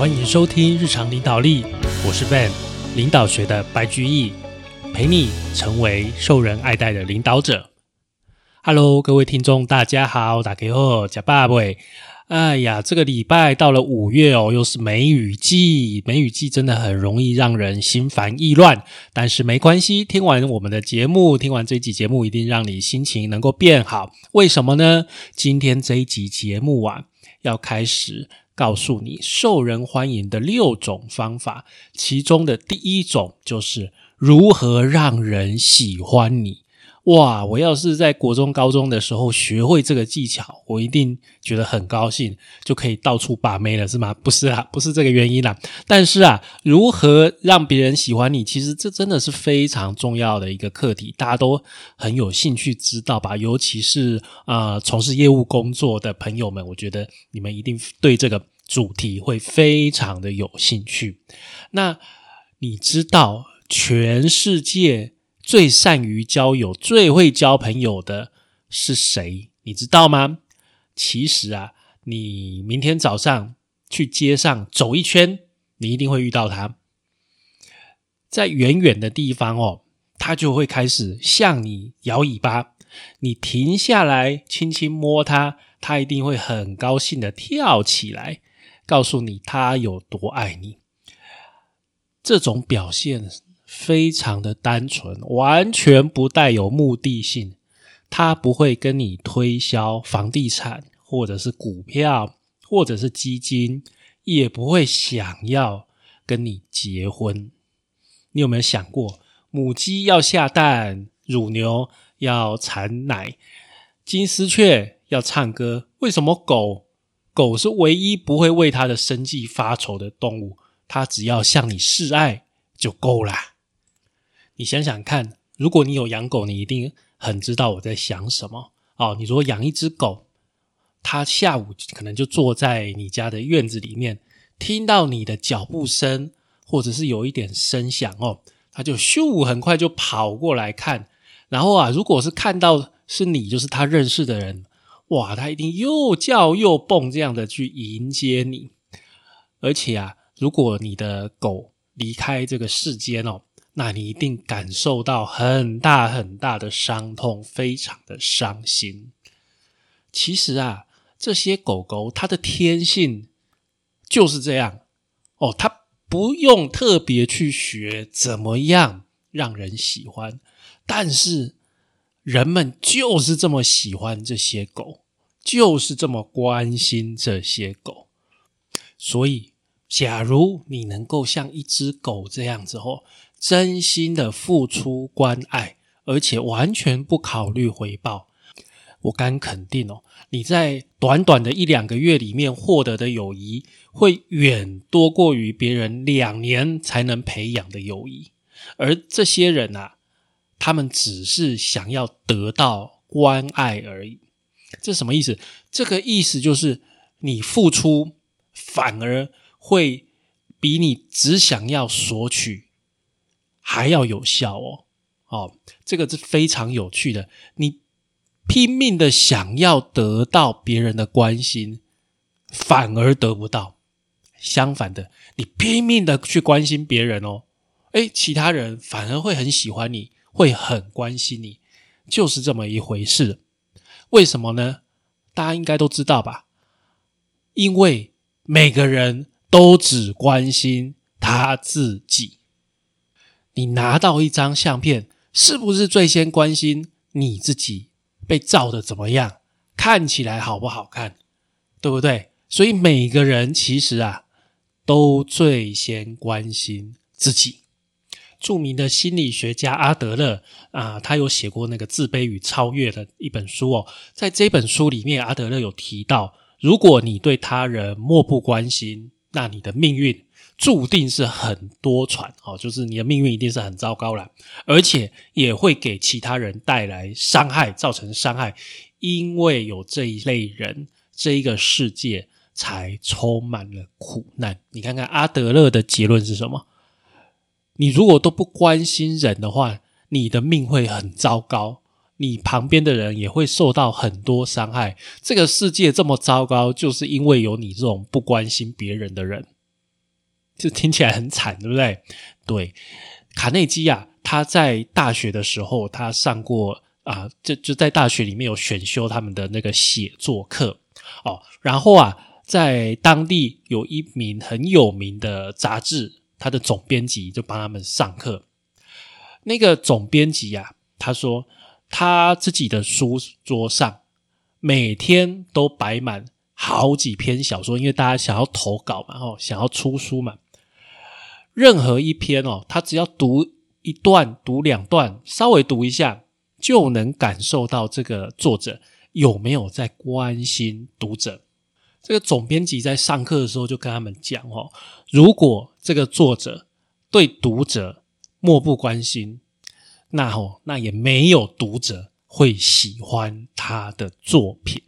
欢迎收听日常领导力，我是 Ben，领导学的白居易，陪你成为受人爱戴的领导者。Hello，各位听众，大家好，打给我假爸喂。哎呀，这个礼拜到了五月哦，又是梅雨季，梅雨季真的很容易让人心烦意乱。但是没关系，听完我们的节目，听完这集节目，一定让你心情能够变好。为什么呢？今天这一集节目啊，要开始告诉你受人欢迎的六种方法，其中的第一种就是如何让人喜欢你。哇！我要是在国中、高中的时候学会这个技巧，我一定觉得很高兴，就可以到处把妹了，是吗？不是啊，不是这个原因啦。但是啊，如何让别人喜欢你，其实这真的是非常重要的一个课题，大家都很有兴趣知道吧？尤其是呃，从事业务工作的朋友们，我觉得你们一定对这个主题会非常的有兴趣。那你知道全世界？最善于交友、最会交朋友的是谁？你知道吗？其实啊，你明天早上去街上走一圈，你一定会遇到他。在远远的地方哦，他就会开始向你摇尾巴。你停下来，轻轻摸他，他一定会很高兴的跳起来，告诉你他有多爱你。这种表现。非常的单纯，完全不带有目的性。他不会跟你推销房地产，或者是股票，或者是基金，也不会想要跟你结婚。你有没有想过，母鸡要下蛋，乳牛要产奶，金丝雀要唱歌？为什么狗狗是唯一不会为它的生计发愁的动物？它只要向你示爱就够啦。你想想看，如果你有养狗，你一定很知道我在想什么哦。你说养一只狗，它下午可能就坐在你家的院子里面，听到你的脚步声，或者是有一点声响哦，它就咻，很快就跑过来看。然后啊，如果是看到是你，就是它认识的人，哇，它一定又叫又蹦这样的去迎接你。而且啊，如果你的狗离开这个世间哦。那你一定感受到很大很大的伤痛，非常的伤心。其实啊，这些狗狗它的天性就是这样哦，它不用特别去学怎么样让人喜欢，但是人们就是这么喜欢这些狗，就是这么关心这些狗。所以，假如你能够像一只狗这样子哦。真心的付出关爱，而且完全不考虑回报，我敢肯定哦，你在短短的一两个月里面获得的友谊，会远多过于别人两年才能培养的友谊。而这些人啊，他们只是想要得到关爱而已。这什么意思？这个意思就是，你付出反而会比你只想要索取。还要有效哦，哦，这个是非常有趣的。你拼命的想要得到别人的关心，反而得不到；相反的，你拼命的去关心别人哦，哎，其他人反而会很喜欢你，会很关心你，就是这么一回事。为什么呢？大家应该都知道吧？因为每个人都只关心他自己。你拿到一张相片，是不是最先关心你自己被照的怎么样，看起来好不好看，对不对？所以每个人其实啊，都最先关心自己。著名的心理学家阿德勒啊，他有写过那个《自卑与超越》的一本书哦。在这本书里面，阿德勒有提到，如果你对他人漠不关心，那你的命运。注定是很多舛哦，就是你的命运一定是很糟糕了，而且也会给其他人带来伤害，造成伤害。因为有这一类人，这一个世界才充满了苦难。你看看阿德勒的结论是什么？你如果都不关心人的话，你的命会很糟糕，你旁边的人也会受到很多伤害。这个世界这么糟糕，就是因为有你这种不关心别人的人。就听起来很惨，对不对？对，卡内基啊，他在大学的时候，他上过啊，就就在大学里面有选修他们的那个写作课哦。然后啊，在当地有一名很有名的杂志，他的总编辑就帮他们上课。那个总编辑啊，他说他自己的书桌上每天都摆满好几篇小说，因为大家想要投稿嘛，哦，想要出书嘛。任何一篇哦，他只要读一段、读两段，稍微读一下，就能感受到这个作者有没有在关心读者。这个总编辑在上课的时候就跟他们讲哦，如果这个作者对读者漠不关心，那哦，那也没有读者会喜欢他的作品。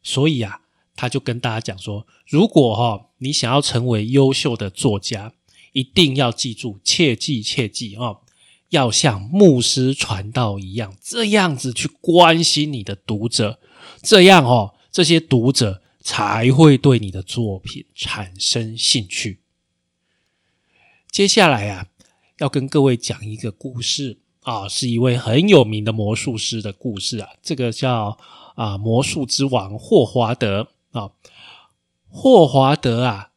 所以啊，他就跟大家讲说，如果哈你想要成为优秀的作家，一定要记住，切记切记哦，要像牧师传道一样，这样子去关心你的读者，这样哦，这些读者才会对你的作品产生兴趣。接下来啊，要跟各位讲一个故事啊，是一位很有名的魔术师的故事啊，这个叫啊魔术之王霍华德啊，霍华德啊。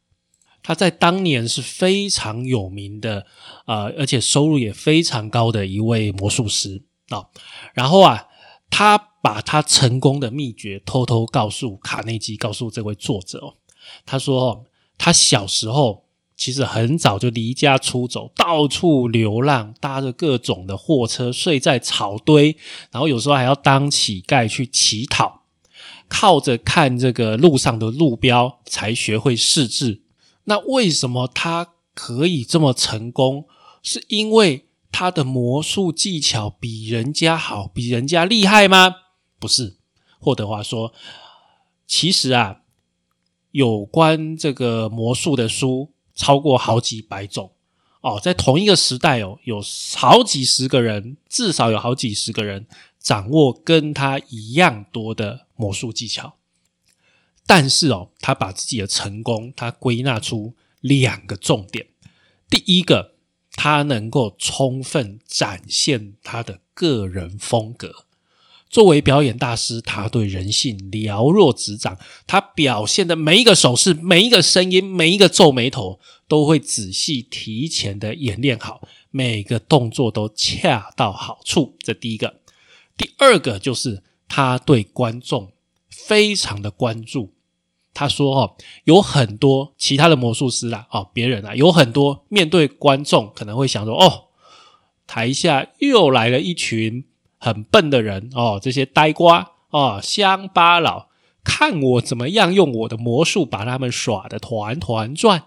他在当年是非常有名的，呃，而且收入也非常高的一位魔术师啊。然后啊，他把他成功的秘诀偷偷告诉卡内基，告诉这位作者。他说，他小时候其实很早就离家出走，到处流浪，搭着各种的货车，睡在草堆，然后有时候还要当乞丐去乞讨，靠着看这个路上的路标才学会识字。那为什么他可以这么成功？是因为他的魔术技巧比人家好，比人家厉害吗？不是。霍德华说：“其实啊，有关这个魔术的书超过好几百种哦，在同一个时代哦，有好几十个人，至少有好几十个人掌握跟他一样多的魔术技巧。”但是哦，他把自己的成功，他归纳出两个重点。第一个，他能够充分展现他的个人风格。作为表演大师，他对人性了若指掌。他表现的每一个手势、每一个声音、每一个皱眉头，都会仔细提前的演练好，每个动作都恰到好处。这第一个。第二个就是他对观众非常的关注。他说：“哦，有很多其他的魔术师啊，哦，别人啊，有很多面对观众可能会想说，哦，台下又来了一群很笨的人哦，这些呆瓜哦，乡巴佬，看我怎么样用我的魔术把他们耍的团团转。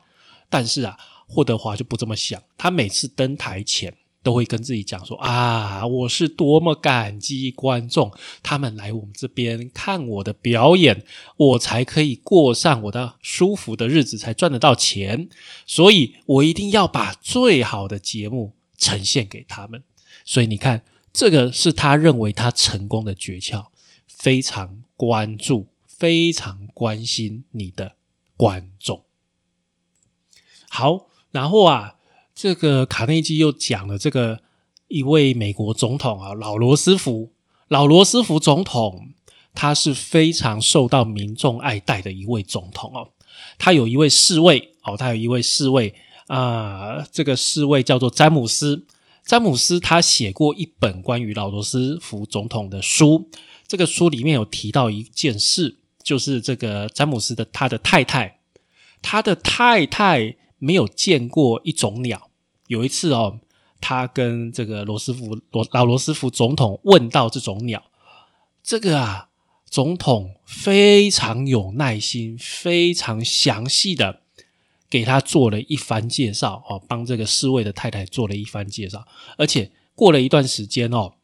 但是啊，霍德华就不这么想，他每次登台前。”都会跟自己讲说啊，我是多么感激观众，他们来我们这边看我的表演，我才可以过上我的舒服的日子，才赚得到钱。所以我一定要把最好的节目呈现给他们。所以你看，这个是他认为他成功的诀窍，非常关注，非常关心你的观众。好，然后啊。这个卡内基又讲了这个一位美国总统啊，老罗斯福，老罗斯福总统，他是非常受到民众爱戴的一位总统哦。他有一位侍卫哦，他有一位侍卫啊，这个侍卫叫做詹姆斯。詹姆斯他写过一本关于老罗斯福总统的书，这个书里面有提到一件事，就是这个詹姆斯的他的太太，他的太太没有见过一种鸟。有一次哦，他跟这个罗斯福罗老罗斯福总统问到这种鸟，这个啊，总统非常有耐心，非常详细的给他做了一番介绍哦，帮这个侍卫的太太做了一番介绍，而且过了一段时间哦，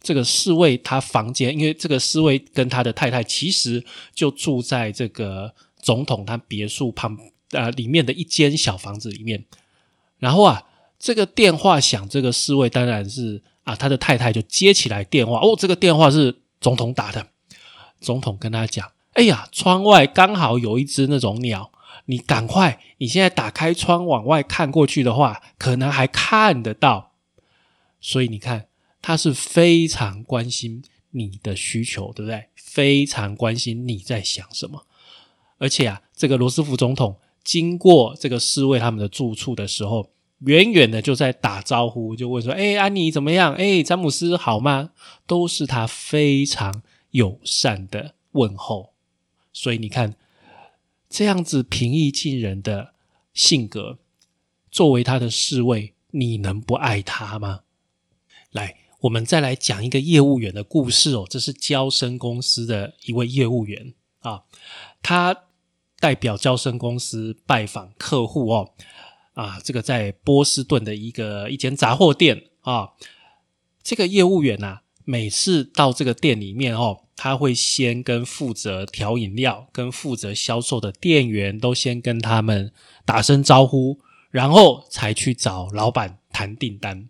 这个侍卫他房间，因为这个侍卫跟他的太太其实就住在这个总统他别墅旁呃里面的一间小房子里面。然后啊，这个电话响，这个侍卫当然是啊，他的太太就接起来电话。哦，这个电话是总统打的。总统跟他讲：“哎呀，窗外刚好有一只那种鸟你赶快，你现在打开窗往外看过去的话，可能还看得到。所以你看，他是非常关心你的需求，对不对？非常关心你在想什么。而且啊，这个罗斯福总统经过这个侍卫他们的住处的时候，远远的就在打招呼，就问说：“哎，安妮怎么样？哎，詹姆斯好吗？”都是他非常友善的问候。所以你看，这样子平易近人的性格，作为他的侍卫，你能不爱他吗？来，我们再来讲一个业务员的故事哦。这是交生公司的一位业务员啊，他代表交生公司拜访客户哦。啊，这个在波士顿的一个一间杂货店啊，这个业务员呐，每次到这个店里面哦。他会先跟负责调饮料、跟负责销售的店员都先跟他们打声招呼，然后才去找老板谈订单。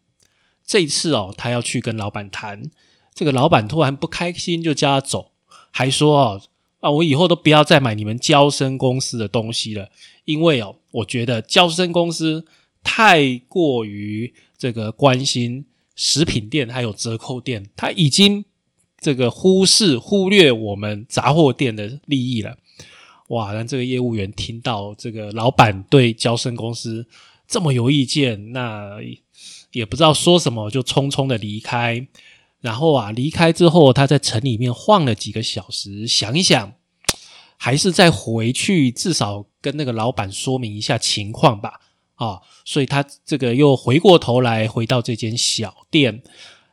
这一次哦，他要去跟老板谈，这个老板突然不开心，就叫他走，还说哦啊，我以后都不要再买你们交生公司的东西了，因为哦，我觉得交生公司太过于这个关心食品店还有折扣店，他已经。这个忽视忽略我们杂货店的利益了，哇！让这个业务员听到这个老板对交生公司这么有意见，那也不知道说什么，就匆匆的离开。然后啊，离开之后，他在城里面晃了几个小时，想一想，还是再回去，至少跟那个老板说明一下情况吧。啊，所以他这个又回过头来，回到这间小店。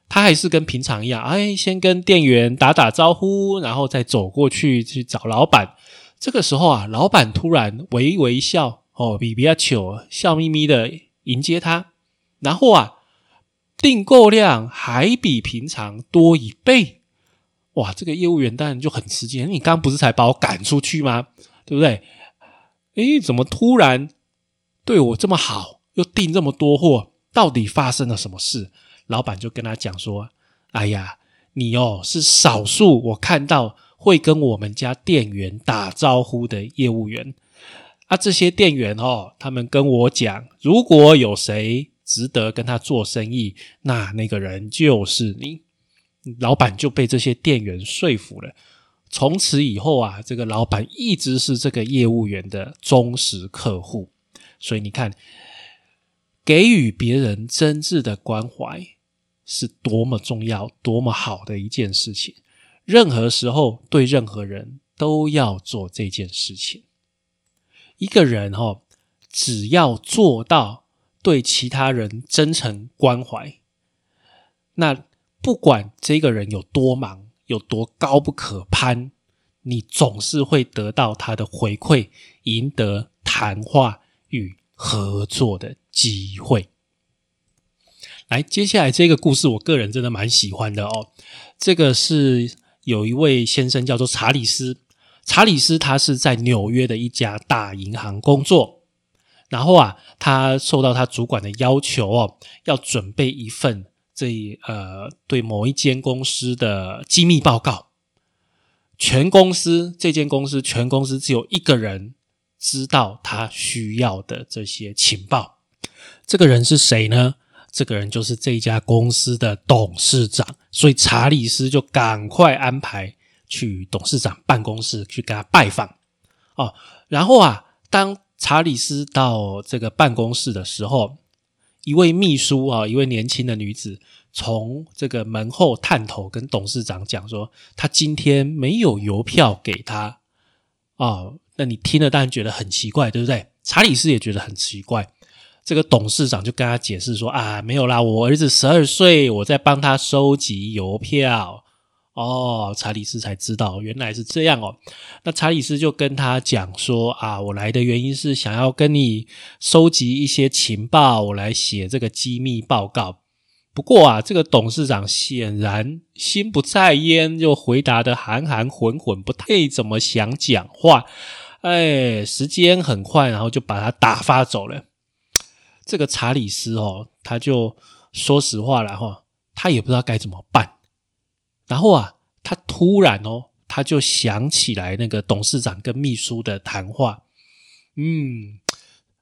他还是跟平常一样，哎，先跟店员打打招呼，然后再走过去去找老板。这个时候啊，老板突然微微一笑，哦，比比较糗，笑眯眯的迎接他。然后啊，订购量还比平常多一倍。哇，这个业务员当然就很吃惊，你刚不是才把我赶出去吗？对不对？哎，怎么突然对我这么好，又订这么多货？到底发生了什么事？老板就跟他讲说：“哎呀，你哦是少数我看到会跟我们家店员打招呼的业务员啊。这些店员哦，他们跟我讲，如果有谁值得跟他做生意，那那个人就是你。”老板就被这些店员说服了。从此以后啊，这个老板一直是这个业务员的忠实客户。所以你看，给予别人真挚的关怀。是多么重要、多么好的一件事情！任何时候对任何人都要做这件事情。一个人哦，只要做到对其他人真诚关怀，那不管这个人有多忙、有多高不可攀，你总是会得到他的回馈，赢得谈话与合作的机会。来，接下来这个故事，我个人真的蛮喜欢的哦。这个是有一位先生叫做查理斯，查理斯他是在纽约的一家大银行工作，然后啊，他受到他主管的要求哦，要准备一份这呃对某一间公司的机密报告。全公司这间公司全公司只有一个人知道他需要的这些情报，这个人是谁呢？这个人就是这家公司的董事长，所以查理斯就赶快安排去董事长办公室去跟他拜访哦。然后啊，当查理斯到这个办公室的时候，一位秘书啊，一位年轻的女子从这个门后探头跟董事长讲说，他今天没有邮票给他哦。那你听了当然觉得很奇怪，对不对？查理斯也觉得很奇怪。这个董事长就跟他解释说：“啊，没有啦，我儿子十二岁，我在帮他收集邮票。”哦，查理斯才知道原来是这样哦。那查理斯就跟他讲说：“啊，我来的原因是想要跟你收集一些情报，我来写这个机密报告。”不过啊，这个董事长显然心不在焉，就回答的含含混混，不太怎么想讲话。哎，时间很快，然后就把他打发走了。这个查理斯哦，他就说实话了哈，他也不知道该怎么办。然后啊，他突然哦，他就想起来那个董事长跟秘书的谈话，嗯，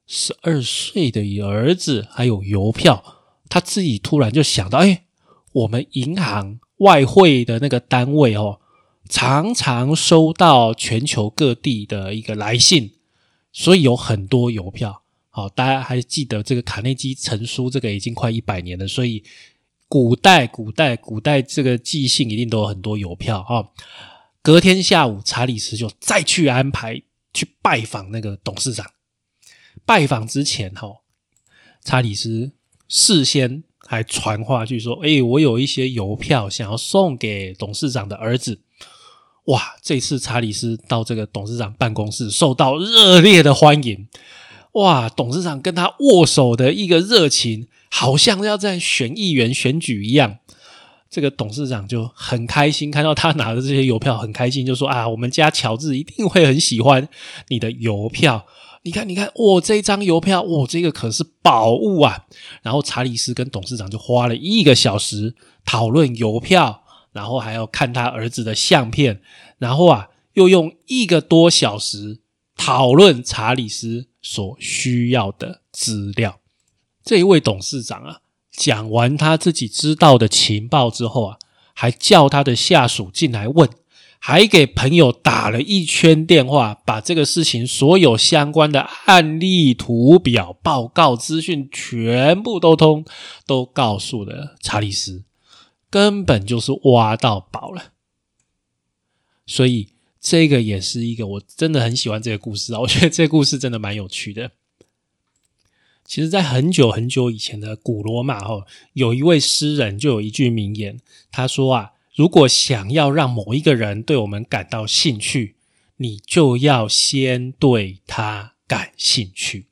十二岁的儿子还有邮票，他自己突然就想到，哎，我们银行外汇的那个单位哦，常常收到全球各地的一个来信，所以有很多邮票。好，大家还记得这个卡内基成书，这个已经快一百年了，所以古代、古代、古代这个寄信一定都有很多邮票啊。隔天下午，查理斯就再去安排去拜访那个董事长。拜访之前，哈，查理斯事先还传话去说：“哎，我有一些邮票想要送给董事长的儿子。”哇，这次查理斯到这个董事长办公室，受到热烈的欢迎。哇！董事长跟他握手的一个热情，好像要在选议员选举一样。这个董事长就很开心，看到他拿的这些邮票，很开心，就说：“啊，我们家乔治一定会很喜欢你的邮票。你看，你看，哇，这张邮票，哇，这个可是宝物啊！”然后查理斯跟董事长就花了一个小时讨论邮票，然后还要看他儿子的相片，然后啊，又用一个多小时讨论查理斯。所需要的资料，这一位董事长啊，讲完他自己知道的情报之后啊，还叫他的下属进来问，还给朋友打了一圈电话，把这个事情所有相关的案例、图表、报告、资讯全部都通都告诉了查理斯，根本就是挖到宝了，所以。这个也是一个我真的很喜欢这个故事啊！我觉得这个故事真的蛮有趣的。其实，在很久很久以前的古罗马哦，有一位诗人就有一句名言，他说啊：“如果想要让某一个人对我们感到兴趣，你就要先对他感兴趣。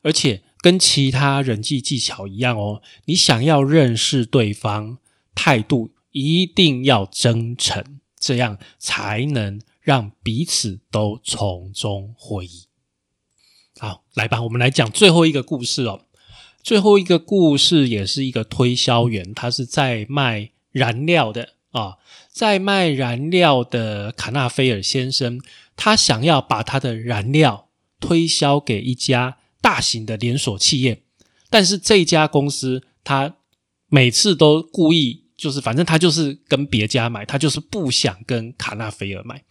而且，跟其他人际技巧一样哦，你想要认识对方，态度一定要真诚。”这样才能让彼此都从中获益。好，来吧，我们来讲最后一个故事哦。最后一个故事也是一个推销员，他是在卖燃料的啊，在卖燃料的卡纳菲尔先生，他想要把他的燃料推销给一家大型的连锁企业，但是这家公司他每次都故意。就是反正他就是跟别家买，他就是不想跟卡纳菲尔买。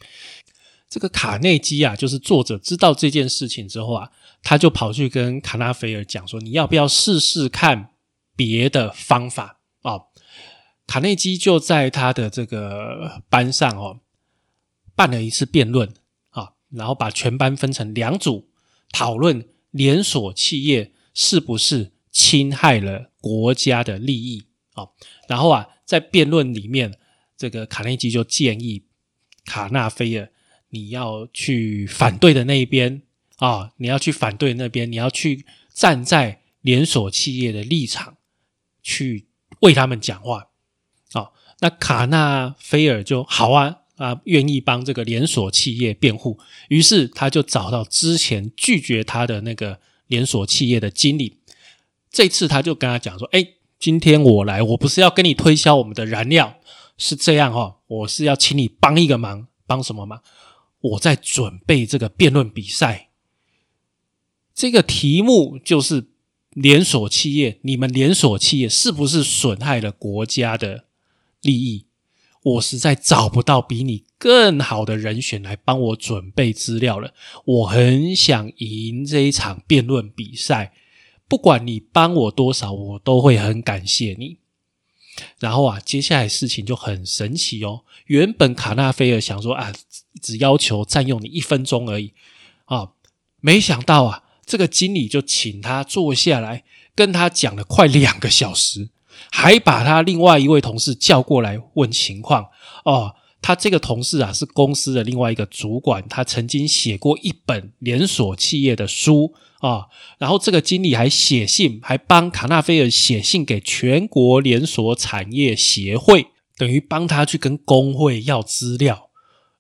这个卡内基啊，就是作者知道这件事情之后啊，他就跑去跟卡纳菲尔讲说：“你要不要试试看别的方法啊？”卡内基就在他的这个班上哦，办了一次辩论啊，然后把全班分成两组讨论连锁企业是不是侵害了国家的利益啊，然后啊。在辩论里面，这个卡内基就建议卡纳菲尔，你要去反对的那一边啊，你要去反对那边，你要去站在连锁企业的立场去为他们讲话啊。那卡纳菲尔就好啊啊，愿意帮这个连锁企业辩护。于是他就找到之前拒绝他的那个连锁企业的经理，这次他就跟他讲说：“哎。”今天我来，我不是要跟你推销我们的燃料，是这样哈，我是要请你帮一个忙，帮什么忙？我在准备这个辩论比赛，这个题目就是连锁企业，你们连锁企业是不是损害了国家的利益？我实在找不到比你更好的人选来帮我准备资料了，我很想赢这一场辩论比赛。不管你帮我多少，我都会很感谢你。然后啊，接下来事情就很神奇哦。原本卡纳菲尔想说啊，只要求占用你一分钟而已啊，没想到啊，这个经理就请他坐下来，跟他讲了快两个小时，还把他另外一位同事叫过来问情况哦。他这个同事啊，是公司的另外一个主管，他曾经写过一本连锁企业的书。啊，然后这个经理还写信，还帮卡纳菲尔写信给全国连锁产业协会，等于帮他去跟工会要资料。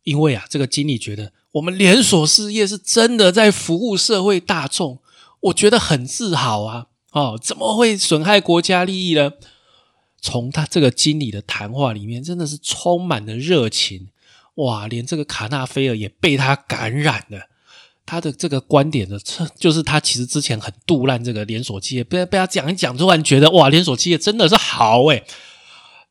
因为啊，这个经理觉得我们连锁事业是真的在服务社会大众，我觉得很自豪啊！哦，怎么会损害国家利益呢？从他这个经理的谈话里面，真的是充满了热情哇！连这个卡纳菲尔也被他感染了。他的这个观点的，就是他其实之前很杜烂这个连锁企业，被被他讲一讲，突然觉得哇，连锁企业真的是好诶。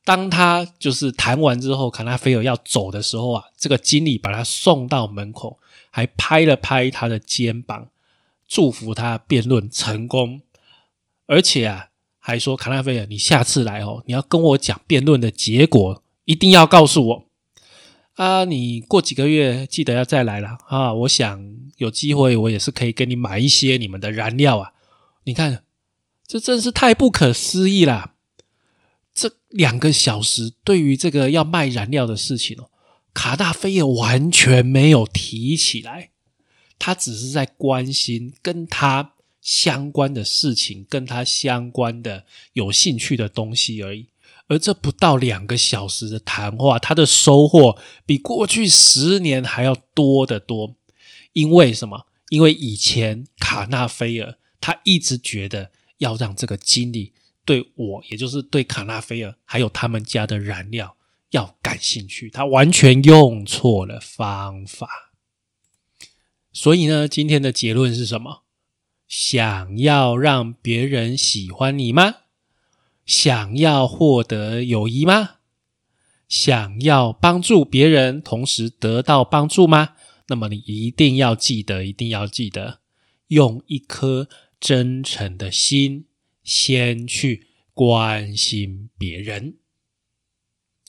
当他就是谈完之后，卡纳菲尔要走的时候啊，这个经理把他送到门口，还拍了拍他的肩膀，祝福他辩论成功，而且啊，还说卡纳菲尔，你下次来哦，你要跟我讲辩论的结果，一定要告诉我。啊，你过几个月记得要再来了啊！我想有机会，我也是可以给你买一些你们的燃料啊。你看，这真是太不可思议了。这两个小时对于这个要卖燃料的事情哦，卡大菲尔完全没有提起来，他只是在关心跟他相关的事情，跟他相关的有兴趣的东西而已。而这不到两个小时的谈话，他的收获比过去十年还要多得多。因为什么？因为以前卡纳菲尔他一直觉得要让这个经理对我，也就是对卡纳菲尔还有他们家的燃料要感兴趣，他完全用错了方法。所以呢，今天的结论是什么？想要让别人喜欢你吗？想要获得友谊吗？想要帮助别人，同时得到帮助吗？那么你一定要记得，一定要记得，用一颗真诚的心，先去关心别人。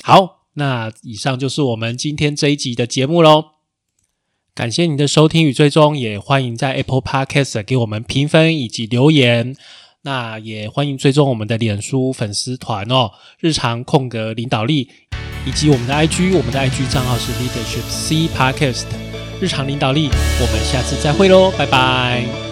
好，那以上就是我们今天这一集的节目喽。感谢您的收听与追踪，也欢迎在 Apple Podcast 给我们评分以及留言。那也欢迎追踪我们的脸书粉丝团哦，日常空格领导力，以及我们的 IG，我们的 IG 账号是 Leadership C Podcast，日常领导力，我们下次再会喽，拜拜。